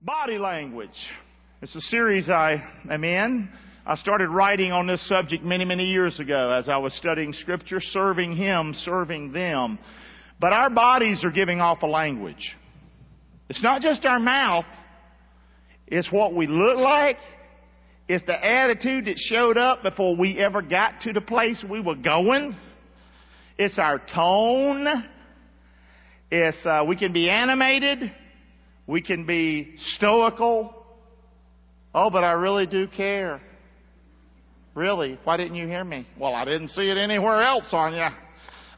Body language. It's a series I am in. I started writing on this subject many, many years ago as I was studying scripture, serving Him, serving them. But our bodies are giving off a language. It's not just our mouth. It's what we look like. It's the attitude that showed up before we ever got to the place we were going. It's our tone. It's, uh, we can be animated. We can be stoical. Oh, but I really do care. Really? Why didn't you hear me? Well, I didn't see it anywhere else on you.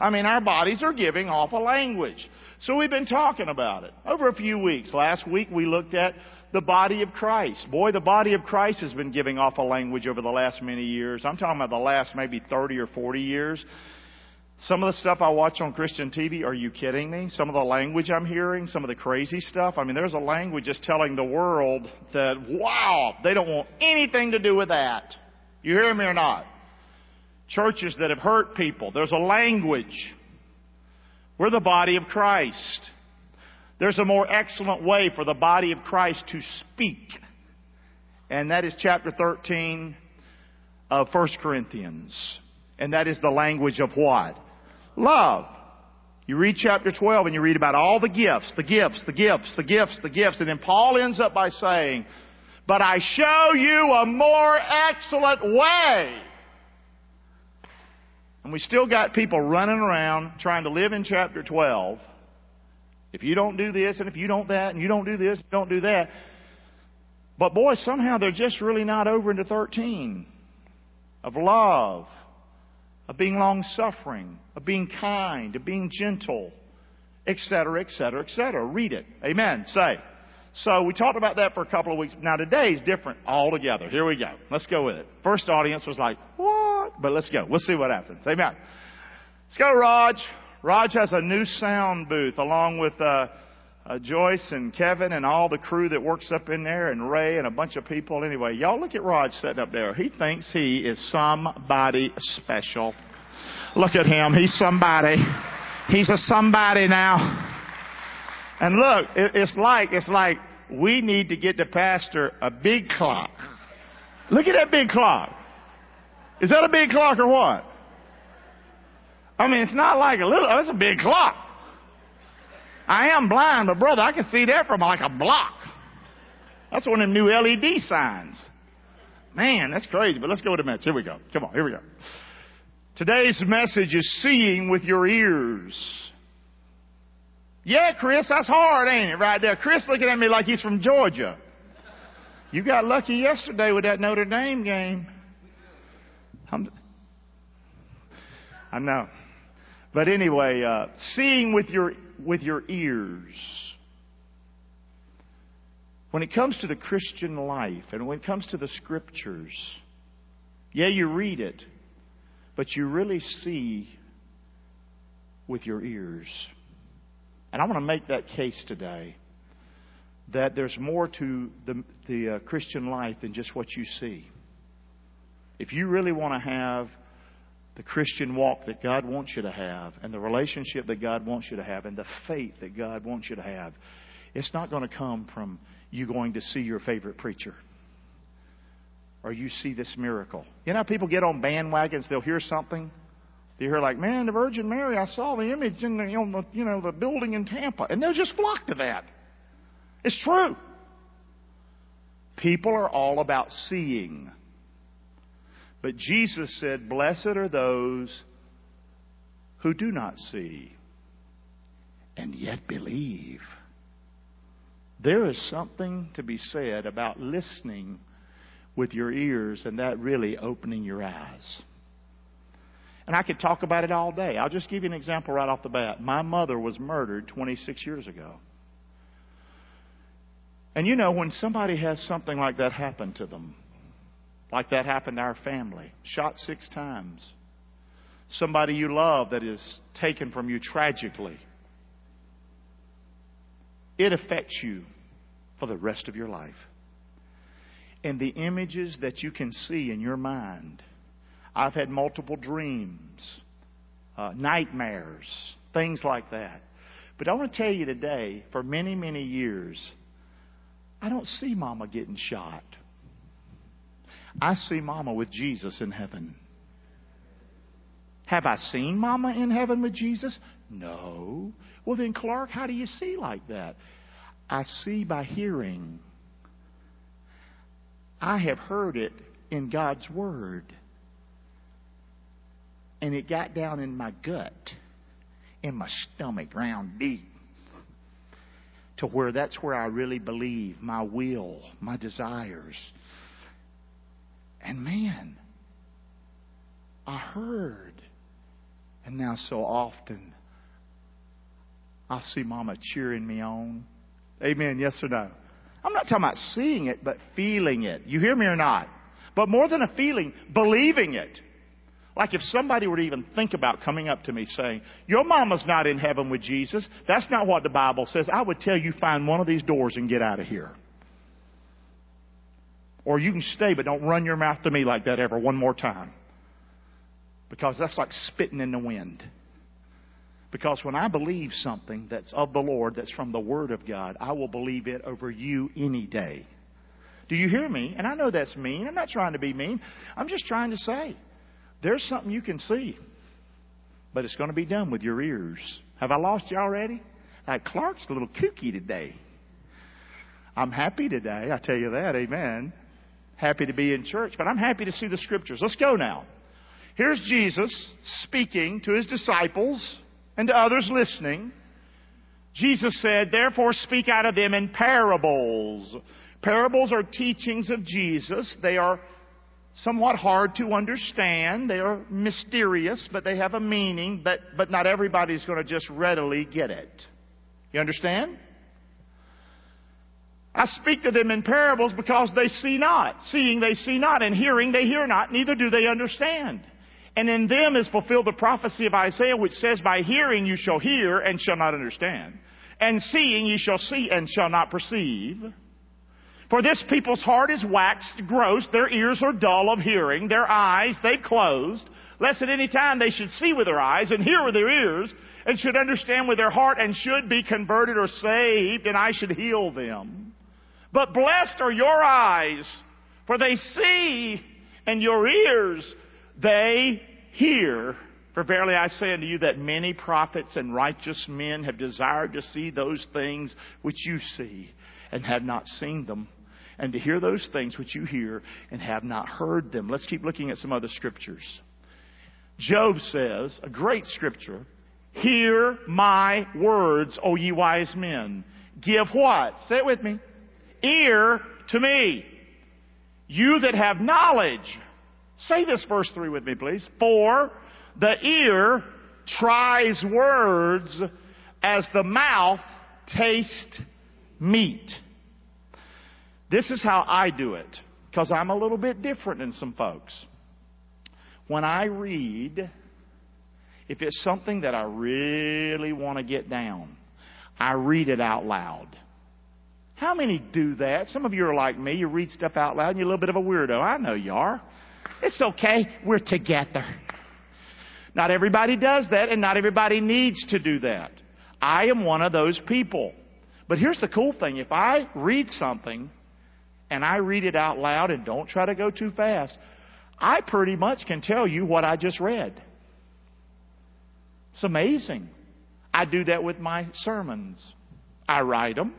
I mean, our bodies are giving off a language. So we've been talking about it over a few weeks. Last week we looked at the body of Christ. Boy, the body of Christ has been giving off a language over the last many years. I'm talking about the last maybe 30 or 40 years. Some of the stuff I watch on Christian TV, are you kidding me? Some of the language I'm hearing, some of the crazy stuff. I mean, there's a language just telling the world that, wow, they don't want anything to do with that. You hear me or not? Churches that have hurt people, there's a language. We're the body of Christ. There's a more excellent way for the body of Christ to speak. And that is chapter 13 of 1 Corinthians. And that is the language of what? Love. You read chapter 12 and you read about all the gifts, the gifts, the gifts, the gifts, the gifts. And then Paul ends up by saying, but I show you a more excellent way. And we still got people running around trying to live in chapter 12. If you don't do this and if you don't that and you don't do this, don't do that. But boy, somehow they're just really not over into 13 of love, of being long suffering, of being kind, of being gentle, etc., etc., etc. Read it. Amen. Say. So we talked about that for a couple of weeks. Now today is different altogether. Here we go. Let's go with it. First audience was like, what? But let's go. We'll see what happens. Amen. Let's go, Raj. Raj has a new sound booth along with uh, uh, Joyce and Kevin and all the crew that works up in there and Ray and a bunch of people. Anyway, y'all look at Rod sitting up there. He thinks he is somebody special. Look at him. He's somebody. He's a somebody now. And look, it, it's like, it's like we need to get the pastor a big clock. Look at that big clock. Is that a big clock or what? I mean, it's not like a little, it's a big clock. I am blind, but brother, I can see that from like a block. That's one of the new LED signs. Man, that's crazy, but let's go to the message. Here we go. Come on, here we go. Today's message is seeing with your ears. Yeah, Chris, that's hard, ain't it? Right there. Chris looking at me like he's from Georgia. You got lucky yesterday with that Notre Dame game. I'm, I know. But anyway, uh, seeing with your, with your ears. When it comes to the Christian life and when it comes to the scriptures, yeah, you read it, but you really see with your ears. And I want to make that case today that there's more to the, the uh, Christian life than just what you see. If you really want to have the Christian walk that God wants you to have, and the relationship that God wants you to have, and the faith that God wants you to have, it's not going to come from you going to see your favorite preacher or you see this miracle. You know, people get on bandwagons, they'll hear something. They hear like, man, the Virgin Mary, I saw the image in the, the, you know, the building in Tampa. And they'll just flock to that. It's true. People are all about seeing. But Jesus said, Blessed are those who do not see and yet believe. There is something to be said about listening with your ears and that really opening your eyes. And I could talk about it all day. I'll just give you an example right off the bat. My mother was murdered 26 years ago. And you know, when somebody has something like that happen to them, like that happened to our family. Shot six times. Somebody you love that is taken from you tragically. It affects you for the rest of your life. And the images that you can see in your mind. I've had multiple dreams, uh, nightmares, things like that. But I want to tell you today, for many, many years, I don't see mama getting shot. I see mama with Jesus in heaven. Have I seen mama in heaven with Jesus? No. Well, then, Clark, how do you see like that? I see by hearing. I have heard it in God's Word. And it got down in my gut, in my stomach, round deep, to where that's where I really believe my will, my desires. And man, I heard. And now so often, I see Mama cheering me on. Amen. Yes or no? I'm not talking about seeing it, but feeling it. You hear me or not? But more than a feeling, believing it. Like if somebody were to even think about coming up to me saying, Your mama's not in heaven with Jesus. That's not what the Bible says. I would tell you find one of these doors and get out of here. Or you can stay, but don't run your mouth to me like that ever one more time. Because that's like spitting in the wind. Because when I believe something that's of the Lord, that's from the Word of God, I will believe it over you any day. Do you hear me? And I know that's mean. I'm not trying to be mean. I'm just trying to say there's something you can see, but it's going to be done with your ears. Have I lost you already? Like Clark's a little kooky today. I'm happy today, I tell you that. Amen. Happy to be in church, but I'm happy to see the scriptures. Let's go now. Here's Jesus speaking to his disciples and to others listening. Jesus said, Therefore speak out of them in parables. Parables are teachings of Jesus. They are somewhat hard to understand. They are mysterious, but they have a meaning, but, but not everybody's going to just readily get it. You understand? I speak to them in parables because they see not. Seeing they see not, and hearing they hear not, neither do they understand. And in them is fulfilled the prophecy of Isaiah, which says, By hearing you shall hear and shall not understand. And seeing ye shall see and shall not perceive. For this people's heart is waxed gross, their ears are dull of hearing, their eyes they've closed, lest at any time they should see with their eyes and hear with their ears, and should understand with their heart and should be converted or saved, and I should heal them. But blessed are your eyes, for they see, and your ears, they hear. For verily I say unto you that many prophets and righteous men have desired to see those things which you see, and have not seen them and to hear those things which you hear and have not heard them. Let's keep looking at some other scriptures. Job says, a great scripture, Hear my words, O ye wise men. Give what? Say it with me. Ear to me. You that have knowledge. Say this verse 3 with me, please. For the ear tries words as the mouth tastes meat. This is how I do it, because I'm a little bit different than some folks. When I read, if it's something that I really want to get down, I read it out loud. How many do that? Some of you are like me. You read stuff out loud and you're a little bit of a weirdo. I know you are. It's okay. We're together. Not everybody does that and not everybody needs to do that. I am one of those people. But here's the cool thing. If I read something and I read it out loud and don't try to go too fast, I pretty much can tell you what I just read. It's amazing. I do that with my sermons. I write them,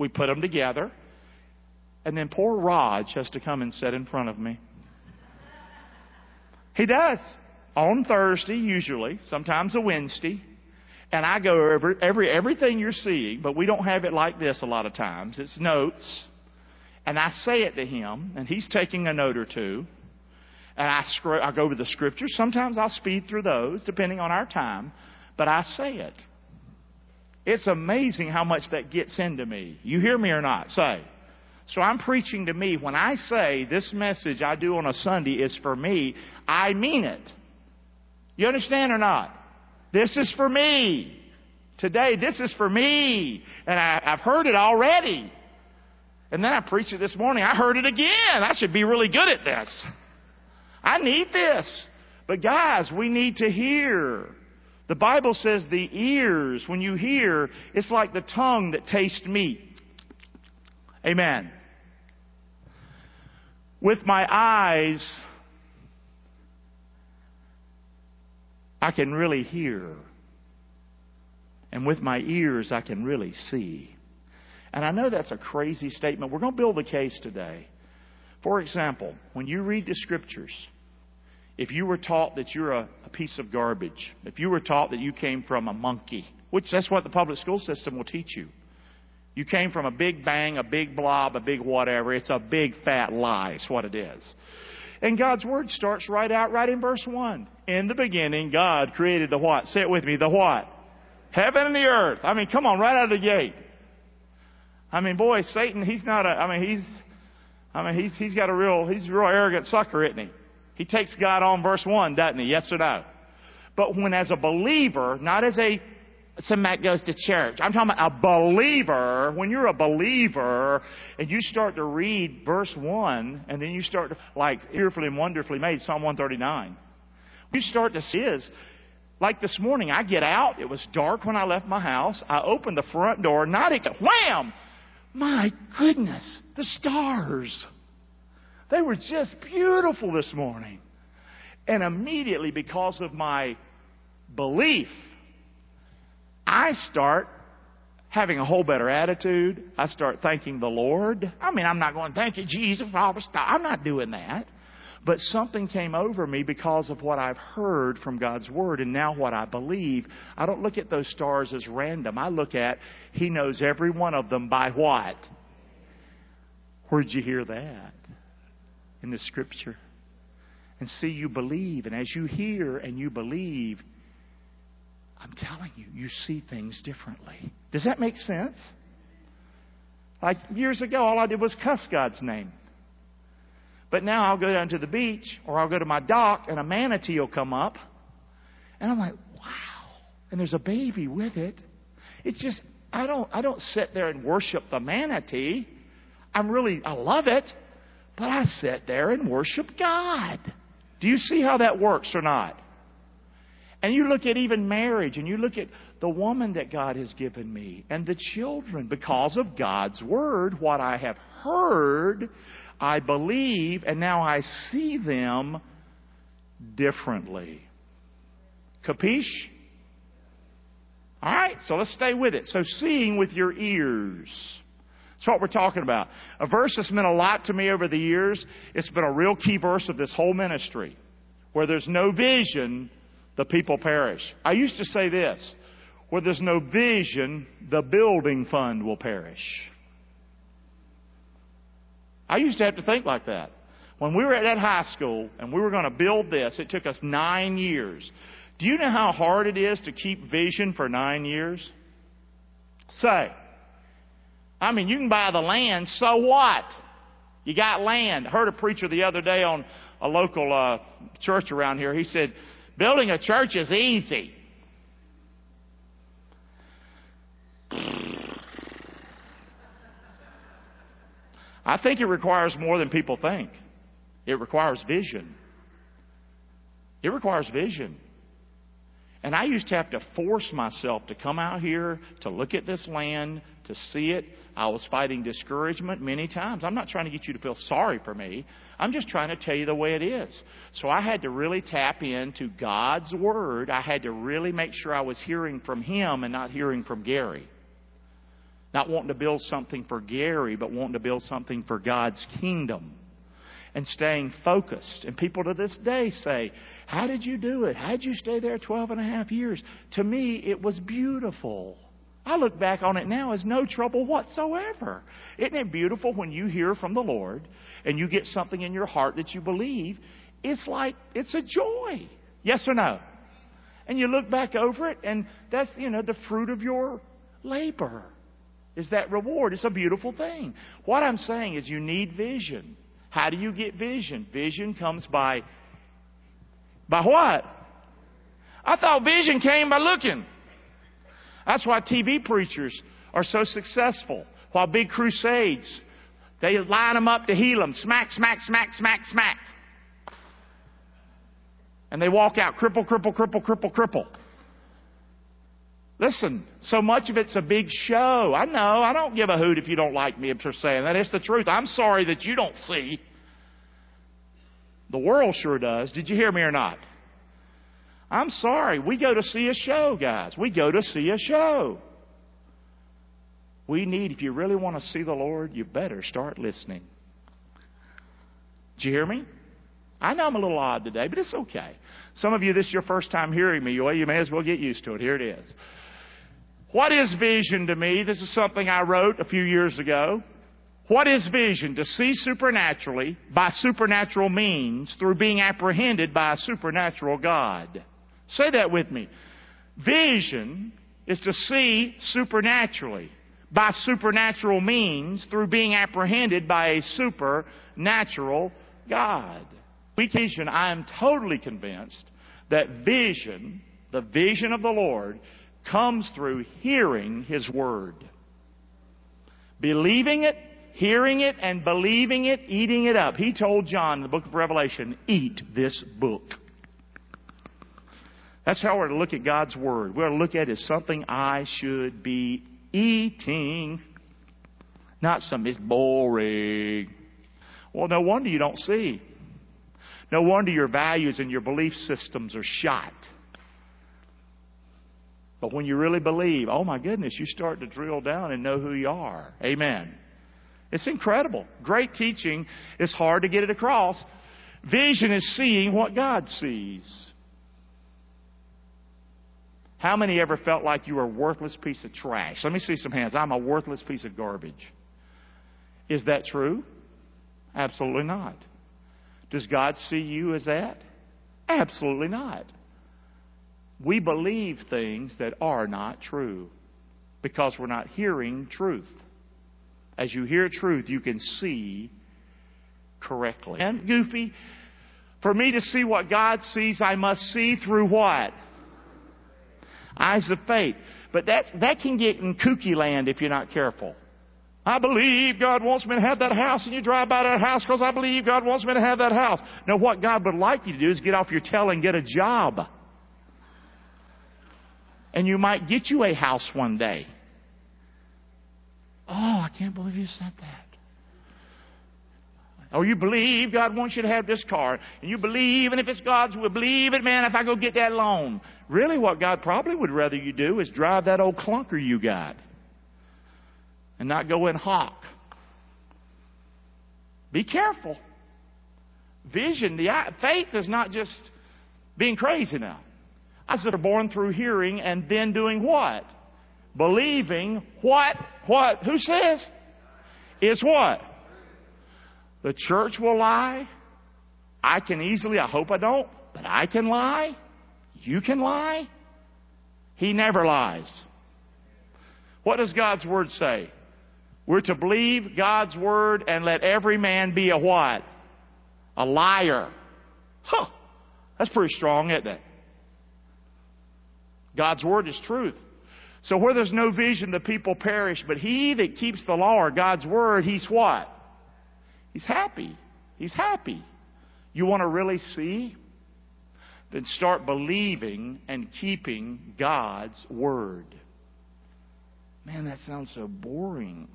we put them together, and then poor Raj has to come and sit in front of me. He does. On Thursday, usually, sometimes a Wednesday. And I go over every everything you're seeing, but we don't have it like this a lot of times. It's notes and I say it to him, and he's taking a note or two, and I, I go over the scriptures. Sometimes I'll speed through those, depending on our time, but I say it. It's amazing how much that gets into me. You hear me or not? Say. So I'm preaching to me. When I say this message I do on a Sunday is for me, I mean it. You understand or not? This is for me. Today, this is for me. And I, I've heard it already. And then I preached it this morning. I heard it again. I should be really good at this. I need this. But guys, we need to hear. The Bible says the ears, when you hear, it's like the tongue that tastes meat. Amen. With my eyes, I can really hear. And with my ears, I can really see. And I know that's a crazy statement. We're going to build a case today. For example, when you read the scriptures, if you were taught that you're a, a, piece of garbage, if you were taught that you came from a monkey, which that's what the public school system will teach you. You came from a big bang, a big blob, a big whatever. It's a big fat lie, is what it is. And God's Word starts right out, right in verse 1. In the beginning, God created the what? Say it with me, the what? Heaven and the earth. I mean, come on, right out of the gate. I mean, boy, Satan, he's not a, I mean, he's, I mean, he's, he's got a real, he's a real arrogant sucker, isn't he? He takes God on verse 1, doesn't he? Yes or no? But when as a believer, not as a somebody that goes to church. I'm talking about a believer. When you're a believer and you start to read verse 1 and then you start to, like, fearfully and wonderfully made, Psalm 139. You start to see is, like this morning, I get out. It was dark when I left my house. I opened the front door, not it, wham! My goodness, the stars. They were just beautiful this morning. And immediately, because of my belief, I start having a whole better attitude. I start thanking the Lord. I mean, I'm not going, thank you, Jesus, the stuff. I'm not doing that. But something came over me because of what I've heard from God's Word and now what I believe. I don't look at those stars as random. I look at He knows every one of them by what? Where'd you hear that? In the Scripture. And see, you believe. And as you hear and you believe, I'm telling you, you see things differently. Does that make sense? Like years ago, all I did was cuss God's name. But now I'll go down to the beach or I'll go to my dock and a manatee will come up. And I'm like, wow. And there's a baby with it. It's just, I don't, I don't sit there and worship the manatee. I'm really, I love it. But I sit there and worship God. Do you see how that works or not? And you look at even marriage and you look at the woman that God has given me and the children because of God's Word, what I have heard, I believe, and now I see them differently. Capiche? All right, so let's stay with it. So, seeing with your ears. That's what we're talking about. A verse that's meant a lot to me over the years. It's been a real key verse of this whole ministry. Where there's no vision, the people perish. I used to say this where there's no vision, the building fund will perish. I used to have to think like that. When we were at that high school and we were going to build this, it took us nine years. Do you know how hard it is to keep vision for nine years? Say. I mean, you can buy the land, so what? You got land. I heard a preacher the other day on a local uh, church around here. He said, Building a church is easy. I think it requires more than people think. It requires vision. It requires vision. And I used to have to force myself to come out here, to look at this land, to see it. I was fighting discouragement many times. I'm not trying to get you to feel sorry for me. I'm just trying to tell you the way it is. So I had to really tap into God's Word. I had to really make sure I was hearing from Him and not hearing from Gary. Not wanting to build something for Gary, but wanting to build something for God's kingdom and staying focused. And people to this day say, How did you do it? How did you stay there 12 and a half years? To me, it was beautiful. I look back on it now as no trouble whatsoever. Isn't it beautiful when you hear from the Lord and you get something in your heart that you believe? It's like, it's a joy. Yes or no? And you look back over it and that's, you know, the fruit of your labor is that reward. It's a beautiful thing. What I'm saying is you need vision. How do you get vision? Vision comes by by what? I thought vision came by looking. That's why TV preachers are so successful. While big crusades, they line them up to heal them. Smack, smack, smack, smack, smack. And they walk out cripple, cripple, cripple, cripple, cripple. Listen, so much of it's a big show. I know, I don't give a hoot if you don't like me for saying that. It's the truth. I'm sorry that you don't see. The world sure does. Did you hear me or not? I'm sorry. We go to see a show, guys. We go to see a show. We need, if you really want to see the Lord, you better start listening. Do you hear me? I know I'm a little odd today, but it's okay. Some of you, this is your first time hearing me. Well, you may as well get used to it. Here it is. What is vision to me? This is something I wrote a few years ago. What is vision? To see supernaturally by supernatural means through being apprehended by a supernatural God. Say that with me. Vision is to see supernaturally by supernatural means through being apprehended by a supernatural God. Vision, I am totally convinced that vision, the vision of the Lord, comes through hearing His Word. Believing it, hearing it, and believing it, eating it up. He told John in the book of Revelation, eat this book. That's how we're to look at God's Word. We're to look at it as something I should be eating. Not something it's boring. Well, no wonder you don't see. No wonder your values and your belief systems are shot. But when you really believe, oh my goodness, you start to drill down and know who you are. Amen. It's incredible. Great teaching. It's hard to get it across. Vision is seeing what God sees. How many ever felt like you were a worthless piece of trash? Let me see some hands. I'm a worthless piece of garbage. Is that true? Absolutely not. Does God see you as that? Absolutely not. We believe things that are not true because we're not hearing truth. As you hear truth, you can see correctly. And goofy, for me to see what God sees, I must see through what? Eyes of faith. But that, that can get in kooky land if you're not careful. I believe God wants me to have that house, and you drive by that house because I believe God wants me to have that house. Now, what God would like you to do is get off your tail and get a job. And you might get you a house one day. Oh, I can't believe you said that. Or you believe God wants you to have this car, and you believe, and if it's God's will, believe it, man, if I go get that loan. Really, what God probably would rather you do is drive that old clunker you got and not go in hawk. Be careful. Vision, the faith is not just being crazy now. I said, are born through hearing and then doing what? Believing what? What? Who says? Is what? The church will lie. I can easily, I hope I don't, but I can lie. You can lie. He never lies. What does God's Word say? We're to believe God's word and let every man be a what? A liar. Huh. That's pretty strong, isn't it? God's word is truth. So where there's no vision, the people perish. But he that keeps the law or God's word, he's what? He's happy. He's happy. You want to really see? Then start believing and keeping God's word. Man, that sounds so boring.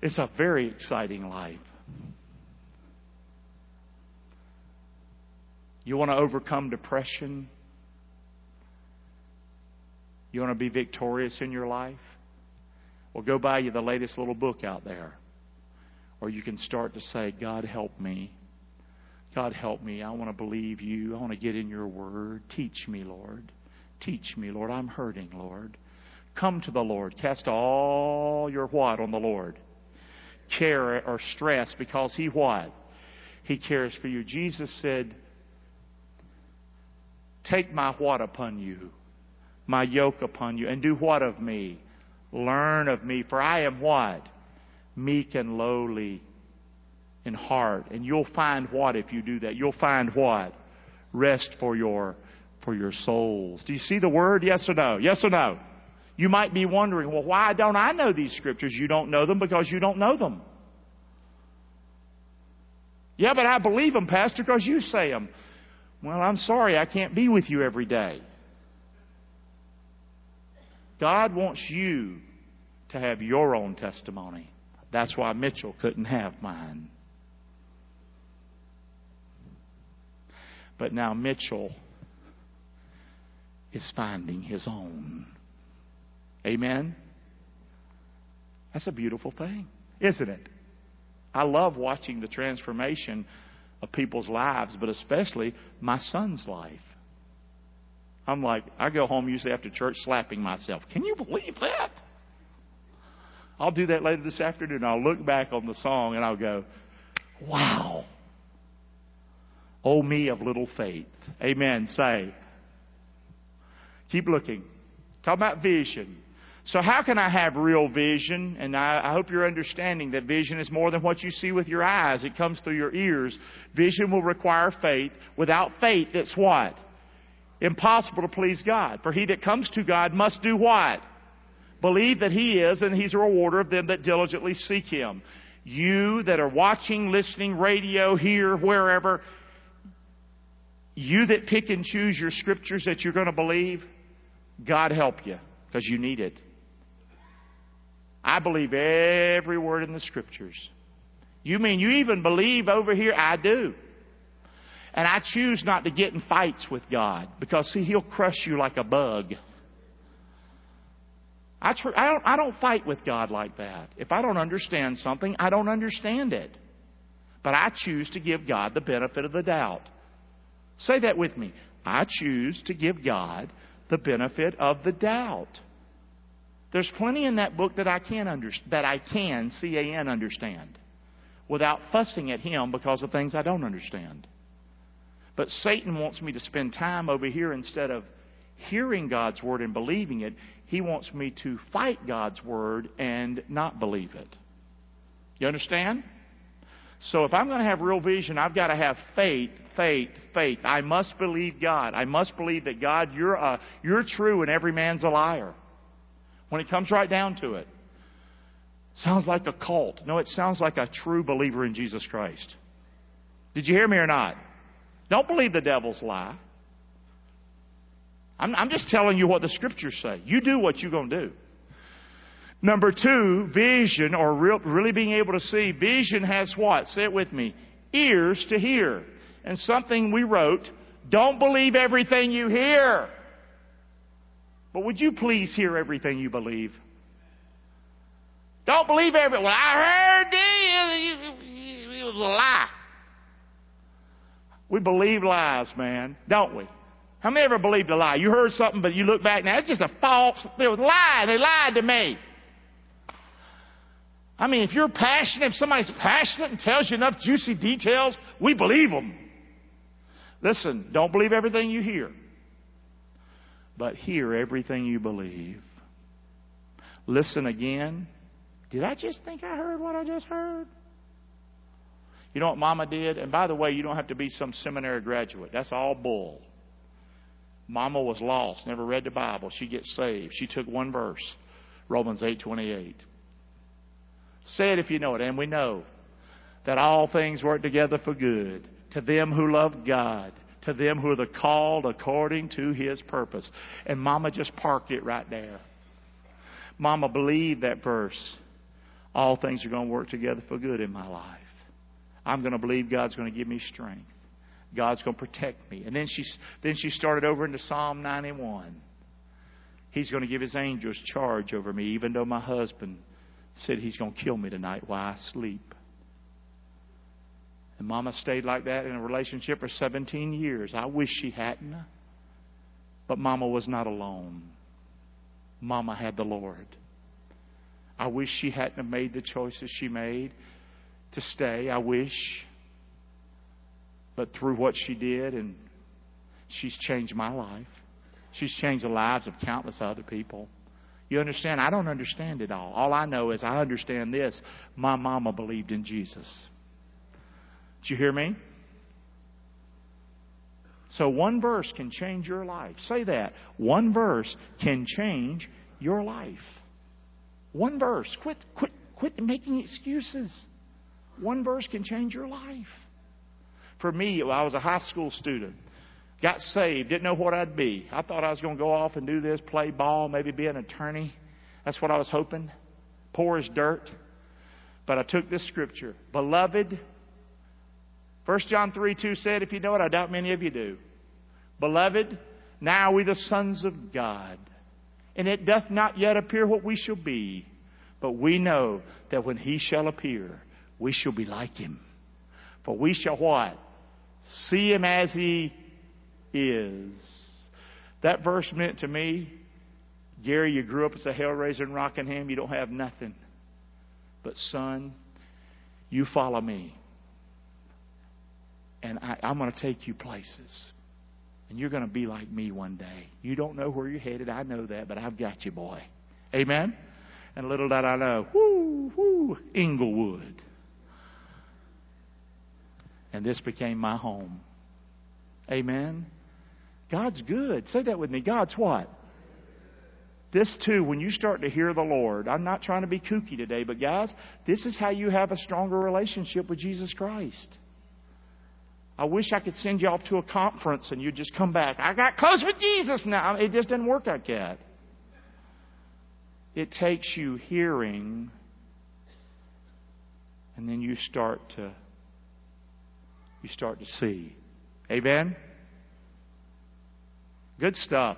It's a very exciting life. You want to overcome depression? You want to be victorious in your life? Well, go buy you the latest little book out there. Or you can start to say, God, help me. God, help me. I want to believe you. I want to get in your word. Teach me, Lord. Teach me, Lord. I'm hurting, Lord. Come to the Lord. Cast all your what on the Lord? care or stress because He what? He cares for you. Jesus said, Take my what upon you, my yoke upon you, and do what of me? Learn of me, for I am what? Meek and lowly in heart. And you'll find what if you do that? You'll find what? Rest for your for your souls. Do you see the word? Yes or no? Yes or no? You might be wondering, well, why don't I know these scriptures? You don't know them because you don't know them. Yeah, but I believe them, Pastor, because you say them. Well, I'm sorry, I can't be with you every day. God wants you to have your own testimony. That's why Mitchell couldn't have mine. But now Mitchell is finding his own. Amen? That's a beautiful thing, isn't it? I love watching the transformation of people's lives, but especially my son's life. I'm like, I go home usually after church slapping myself. Can you believe that? I'll do that later this afternoon. I'll look back on the song and I'll go, wow. Oh, me of little faith. Amen. Say. Keep looking. Talk about vision. So how can I have real vision? And I, I, hope you're understanding that vision is more than what you see with your eyes. It comes through your ears. Vision will require faith. Without faith, it's what? Impossible to please God. For he that comes to God must do what? Believe that he is and he's a rewarder of them that diligently seek him. You that are watching, listening, radio, here, wherever, you that pick and choose your scriptures that you're going to believe, God help you because you need it. I believe every word in the scriptures. You mean you even believe over here? I do. And I choose not to get in fights with God because see, He'll crush you like a bug. I, tr- I, don't, I don't fight with God like that. If I don't understand something, I don't understand it. But I choose to give God the benefit of the doubt. Say that with me. I choose to give God the benefit of the doubt. There's plenty in that book that I can under, that I can C A N understand without fussing at him because of things I don't understand. But Satan wants me to spend time over here instead of hearing God's word and believing it. He wants me to fight God's word and not believe it. You understand? So if I'm going to have real vision, I've got to have faith, faith, faith. I must believe God. I must believe that God, you're, uh, you're true and every man's a liar when it comes right down to it. Sounds like a cult. No, it sounds like a true believer in Jesus Christ. Did you hear me or not? Don't believe the devil's lie. I'm, I'm just telling you what the scriptures say. You do what you're going to do. Number two, vision, or real, really being able to see. Vision has what? Say it with me. Ears to hear. And something we wrote, don't believe everything you hear. But would you please hear everything you believe? Don't believe every. Well, I heard it was a lie. We believe lies, man, don't we? How many ever believed a lie? You heard something, but you look back now, it's just a false. It was a lie. They lied to me. I mean, if you're passionate, if somebody's passionate and tells you enough juicy details, we believe them. Listen, don't believe everything you hear but hear everything you believe. Listen again. Did I just think I heard what I just heard? You know what Mama did? And by the way, you don't have to be some seminary graduate. That's all bull. Mama was lost, never read the Bible. She gets saved. She took one verse, Romans 8:28. Say it if you know it, and we know that all things work together for good to them who love God to them who are the called according to his purpose. And Mama just parked it right there. Mama believed that verse. All things are going to work together for good in my life. I'm going to believe God's going to give me strength. God's going to protect me. And then she, then she started over into Psalm 91. He's going to give his angels charge over me, even though my husband said he's going to kill me tonight while I sleep. And Mama stayed like that in a relationship for 17 years. I wish she hadn't. But Mama was not alone. Mama had the Lord. I wish she hadn't made the choices she made to stay. I wish. But through what she did, and she's changed my life. She's changed the lives of countless other people. You understand? I don't understand it all. All I know is I understand this. My mama believed in Jesus. Did you hear me? So one verse can change your life. Say that. One verse can change your life. One verse. Quit, quit, quit making excuses. One verse can change your life. For me, I was a high school student. Got saved, didn't know what I'd be. I thought I was going to go off and do this, play ball, maybe be an attorney. That's what I was hoping. Poor as dirt. But I took this scripture. Beloved, 1 John 3 2 said, if you know it, I doubt many of you do. Beloved, now we the sons of God. And it doth not yet appear what we shall be. But we know that when he shall appear, we shall be like him. For we shall what? See him as he is. That verse meant to me, Gary, you grew up as a hellraiser in Rockingham, you don't have nothing. But son, you follow me. And I, I'm going to take you places. And you're going to be like me one day. You don't know where you're headed. I know that, but I've got you, boy. Amen? And little did I know, whoo, whoo, Englewood. And this became my home. Amen? God's good. Say that with me. God's what? This too, when you start to hear the Lord, I'm not trying to be kooky today, but guys, this is how you have a stronger relationship with Jesus Christ. I wish I could send you off to a conference and you'd just come back. I got close with Jesus now. It just doesn't work like that. It takes you hearing, and then you start to you start to see. Amen. Good stuff.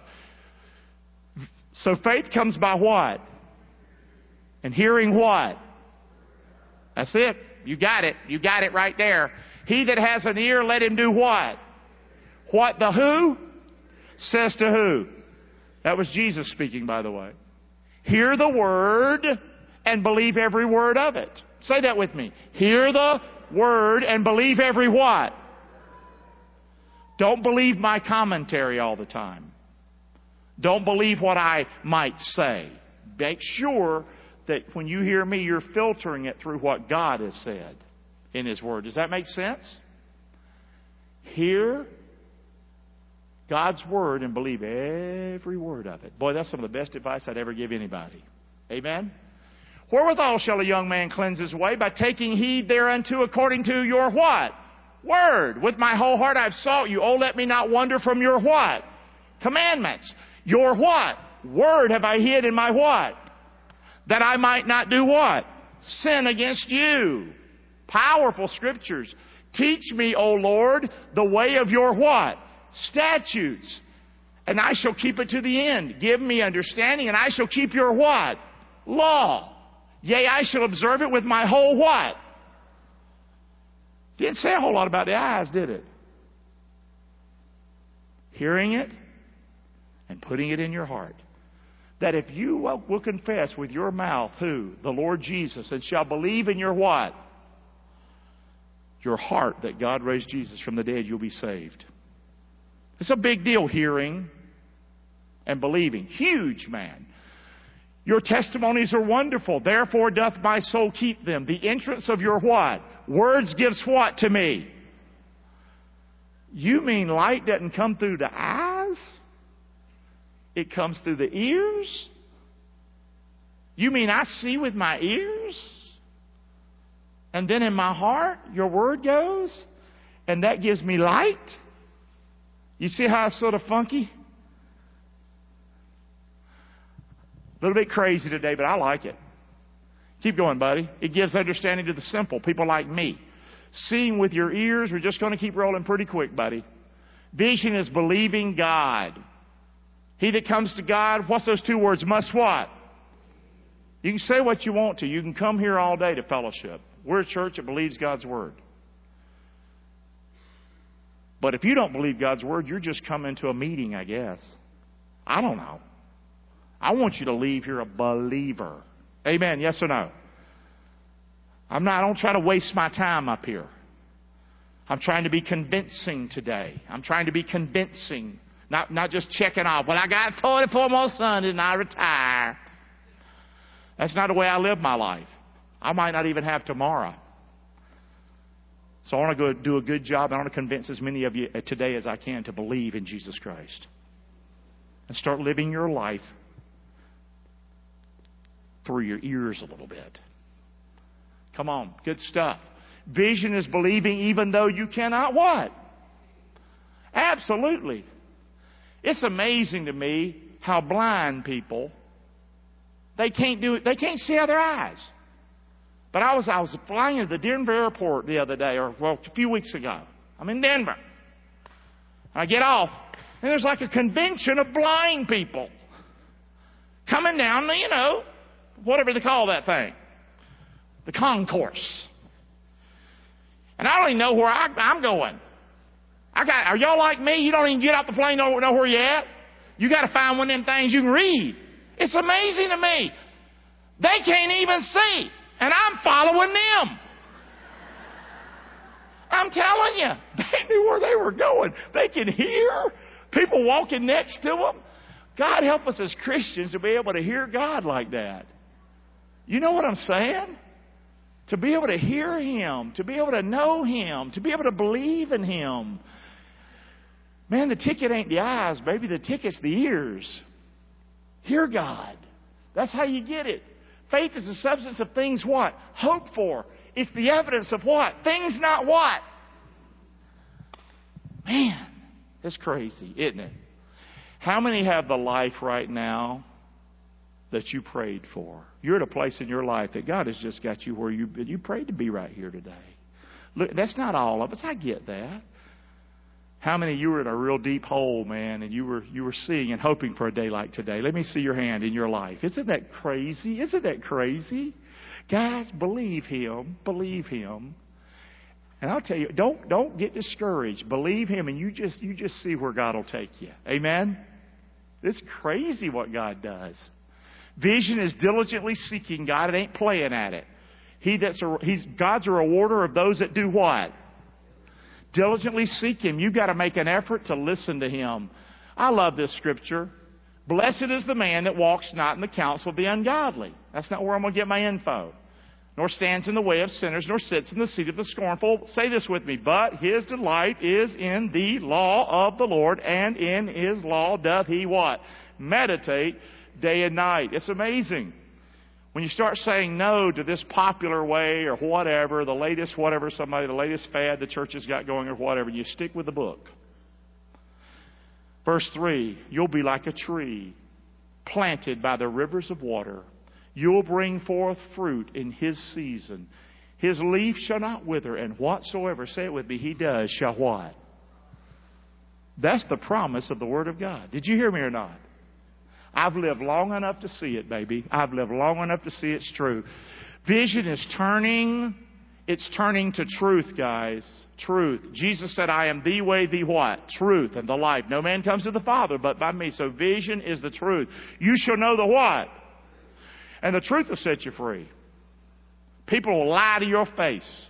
So faith comes by what? And hearing what? That's it. You got it. You got it right there. He that has an ear, let him do what? What the who? Says to who? That was Jesus speaking, by the way. Hear the word and believe every word of it. Say that with me. Hear the word and believe every what? Don't believe my commentary all the time. Don't believe what I might say. Make sure that when you hear me, you're filtering it through what God has said in His Word. Does that make sense? Hear God's Word and believe every word of it. Boy, that's some of the best advice I'd ever give anybody. Amen? Wherewithal shall a young man cleanse his way? By taking heed thereunto according to your what? Word. With my whole heart I've sought you. Oh, let me not wander from your what? Commandments. Your what? Word have I hid in my what? That I might not do what? Sin against you. Powerful scriptures. Teach me, O Lord, the way of your what? Statutes. And I shall keep it to the end. Give me understanding and I shall keep your what? Law. Yea, I shall observe it with my whole what? Didn't say a whole lot about the eyes, did it? Hearing it and putting it in your heart. That if you will, confess with your mouth who? The Lord Jesus, and shall believe in your what? Your heart that God raised Jesus from the dead, you'll be saved. It's a big deal hearing and believing. Huge, man. Your testimonies are wonderful. Therefore doth my soul keep them. The entrance of your what? Words gives what to me? You mean light doesn't come through the eyes? It comes through the ears? You mean I see with my ears? And then in my heart, your word goes? And that gives me light? You see how it's sort of funky? A little bit crazy today, but I like it. Keep going, buddy. It gives understanding to the simple, people like me. Seeing with your ears, we're just going to keep rolling pretty quick, buddy. Vision is believing God. He that comes to God, what's those two words? Must what? You can say what you want to. You can come here all day to fellowship. We're a church that believes God's Word. But if you don't believe God's Word, you're just coming to a meeting, I guess. I don't know. I want you to leave here a believer. Amen. Yes or no? I'm not, I don't try to waste my time up here. I'm trying to be convincing today. I'm trying to be convincing. Not, not just checking off. Well, I got 44 more Sundays and I retire. That's not the way I live my life. I might not even have tomorrow. So I want to go do a good job. I want to convince as many of you uh, today as I can to believe in Jesus Christ. And start living your life through your ears a little bit. Come on, good stuff. Vision is believing even though you cannot what? Absolutely. It's amazing to me how blind people they can't do it. They can't see out their eyes. But I was I was flying to the Denver airport the other day, or well, a few weeks ago. I'm in Denver. I get off, and there's like a convention of blind people coming down you know, whatever they call that thing, the concourse. And I don't even know where I, I'm going. I got, are y'all like me? You don't even get off the plane, don't know where you're at? You got to find one of them things you can read. It's amazing to me. They can't even see, and I'm following them. I'm telling you, they knew where they were going. They can hear people walking next to them. God help us as Christians to be able to hear God like that. You know what I'm saying? To be able to hear Him, to be able to know Him, to be able to believe in Him. Man, the ticket ain't the eyes, baby. The ticket's the ears. Hear God. That's how you get it. Faith is the substance of things what? Hope for. It's the evidence of what? Things not what? Man, it's crazy, isn't it? How many have the life right now that you prayed for? You're at a place in your life that God has just got you where you you prayed to be right here today. Look, that's not all of us. I get that. How many of you were in a real deep hole, man, and you were you were seeing and hoping for a day like today? Let me see your hand in your life. Isn't that crazy? Isn't that crazy? Guys, believe him. Believe him. And I'll tell you, don't don't get discouraged. Believe him and you just you just see where God will take you. Amen? It's crazy what God does. Vision is diligently seeking God. It ain't playing at it. He that's a, he's God's a rewarder of those that do what? Diligently seek Him. You've got to make an effort to listen to Him. I love this scripture. Blessed is the man that walks not in the counsel of the ungodly. That's not where I'm going to get my info. Nor stands in the way of sinners, nor sits in the seat of the scornful. Say this with me. But his delight is in the law of the Lord, and in his law doth he what? Meditate day and night. It's amazing. When you start saying no to this popular way or whatever, the latest whatever somebody, the latest fad the church has got going or whatever, you stick with the book. Verse 3 You'll be like a tree planted by the rivers of water. You'll bring forth fruit in his season. His leaf shall not wither, and whatsoever, say it with me, he does, shall what? That's the promise of the Word of God. Did you hear me or not? I've lived long enough to see it, baby. I've lived long enough to see it's true. Vision is turning, it's turning to truth, guys. Truth. Jesus said, I am the way, the what? Truth and the life. No man comes to the Father but by me. So vision is the truth. You shall know the what? And the truth will set you free. People will lie to your face.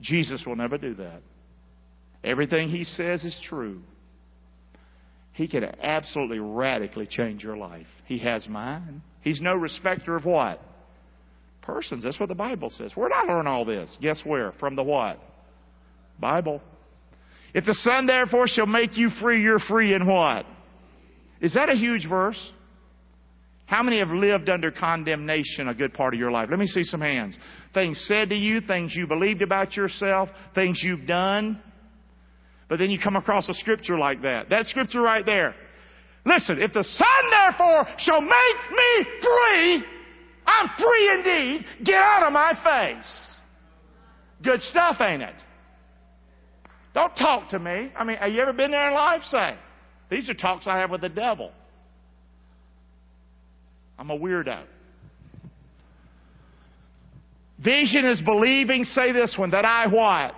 Jesus will never do that. Everything he says is true. He could absolutely radically change your life. He has mine. He's no respecter of what? Persons. That's what the Bible says. Where'd I learn all this? Guess where? From the what? Bible. If the Son therefore shall make you free, you're free in what? Is that a huge verse? How many have lived under condemnation a good part of your life? Let me see some hands. Things said to you, things you believed about yourself, things you've done. But then you come across a scripture like that. That scripture right there. Listen, if the Son therefore shall make me free, I'm free indeed. Get out of my face. Good stuff, ain't it? Don't talk to me. I mean, have you ever been there in life? Say, these are talks I have with the devil. I'm a weirdo. Vision is believing, say this one, that I what?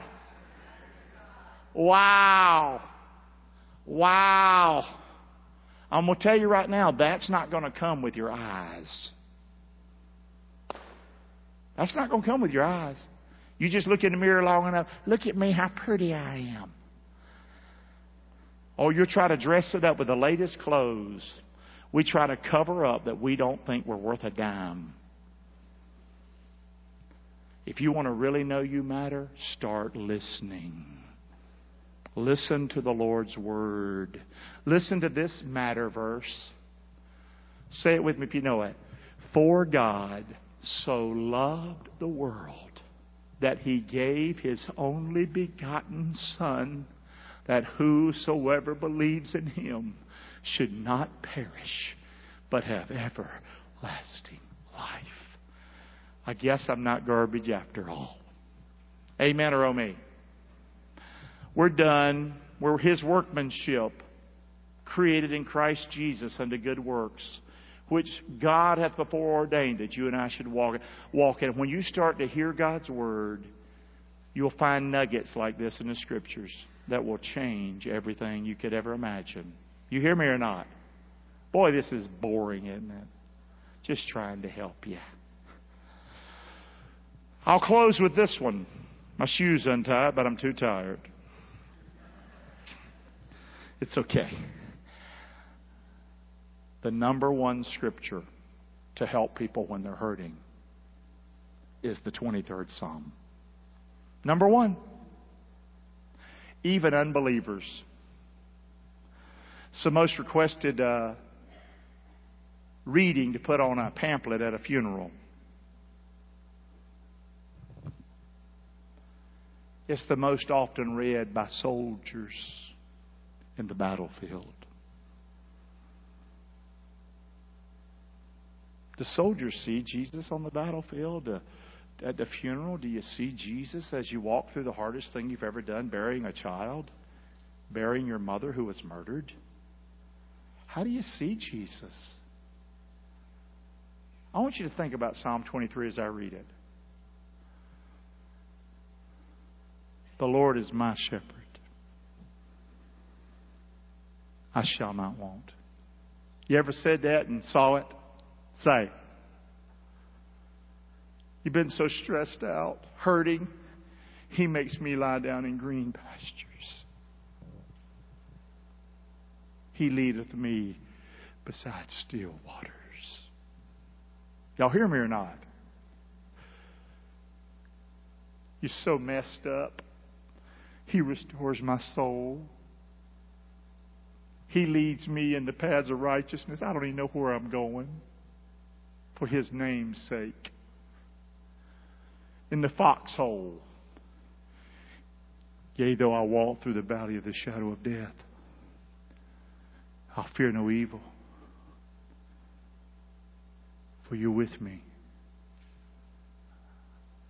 Wow. Wow. I'm going to tell you right now, that's not going to come with your eyes. That's not going to come with your eyes. You just look in the mirror long enough. Look at me, how pretty I am. Oh, or you try to dress it up with the latest clothes. We try to cover up that we don't think we're worth a dime. If you want to really know you matter, start listening. Listen to the Lord's word. Listen to this matter verse. Say it with me if you know it. For God so loved the world that he gave his only begotten Son, that whosoever believes in him should not perish, but have everlasting life. I guess I'm not garbage after all. Amen or oh me? We're done. We're his workmanship, created in Christ Jesus unto good works, which God hath before ordained that you and I should walk, walk in. When you start to hear God's word, you'll find nuggets like this in the scriptures that will change everything you could ever imagine. You hear me or not? Boy, this is boring, isn't it? Just trying to help you. I'll close with this one. My shoe's untied, but I'm too tired. It's okay. The number one scripture to help people when they're hurting is the 23rd Psalm. Number one. Even unbelievers. It's the most requested uh, reading to put on a pamphlet at a funeral. It's the most often read by soldiers in the battlefield. The soldiers see Jesus on the battlefield. Uh, at the funeral, do you see Jesus as you walk through the hardest thing you've ever done, burying a child, burying your mother who was murdered? How do you see Jesus? I want you to think about Psalm 23 as I read it. The Lord is my shepherd. I shall not want. You ever said that and saw it? Say. You've been so stressed out, hurting. He makes me lie down in green pastures. He leadeth me beside still waters. Y'all hear me or not? You're so messed up. He restores my soul. He leads me in the paths of righteousness. I don't even know where I'm going for His name's sake. In the foxhole, yea, though I walk through the valley of the shadow of death, I'll fear no evil, for you're with me.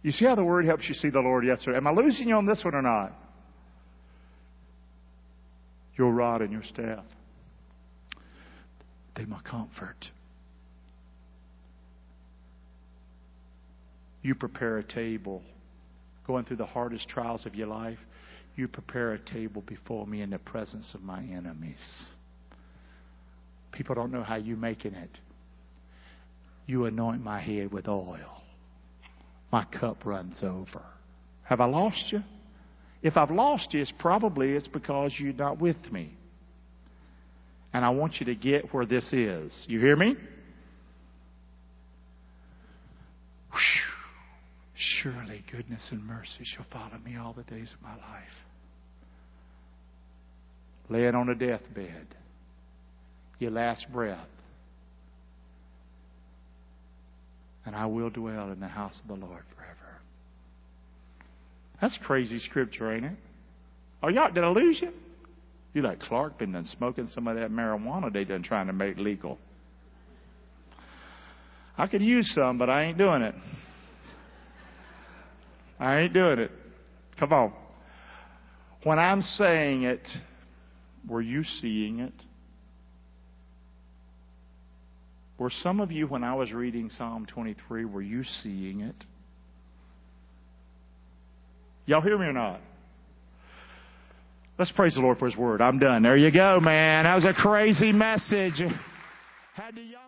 You see how the Word helps you see the Lord? Yes, sir. Am I losing you on this one or not? Your rod and your staff. They my comfort. You prepare a table. Going through the hardest trials of your life, you prepare a table before me in the presence of my enemies. People don't know how you're making it. You anoint my head with oil. My cup runs over. Have I lost you? If I've lost you, it's probably it's because you're not with me. And I want you to get where this is. You hear me? Surely goodness and mercy shall follow me all the days of my life. Laying on a deathbed, your last breath. And I will dwell in the house of the Lord forever. That's crazy scripture, ain't it? Are y'all, did I lose you? You like Clark been done smoking some of that marijuana they done trying to make legal. I could use some, but I ain't doing it. I ain't doing it. Come on. When I'm saying it, were you seeing it? Were some of you, when I was reading Psalm 23, were you seeing it? Y'all hear me or not? Let's praise the Lord for His Word. I'm done. There you go, man. That was a crazy message. Had young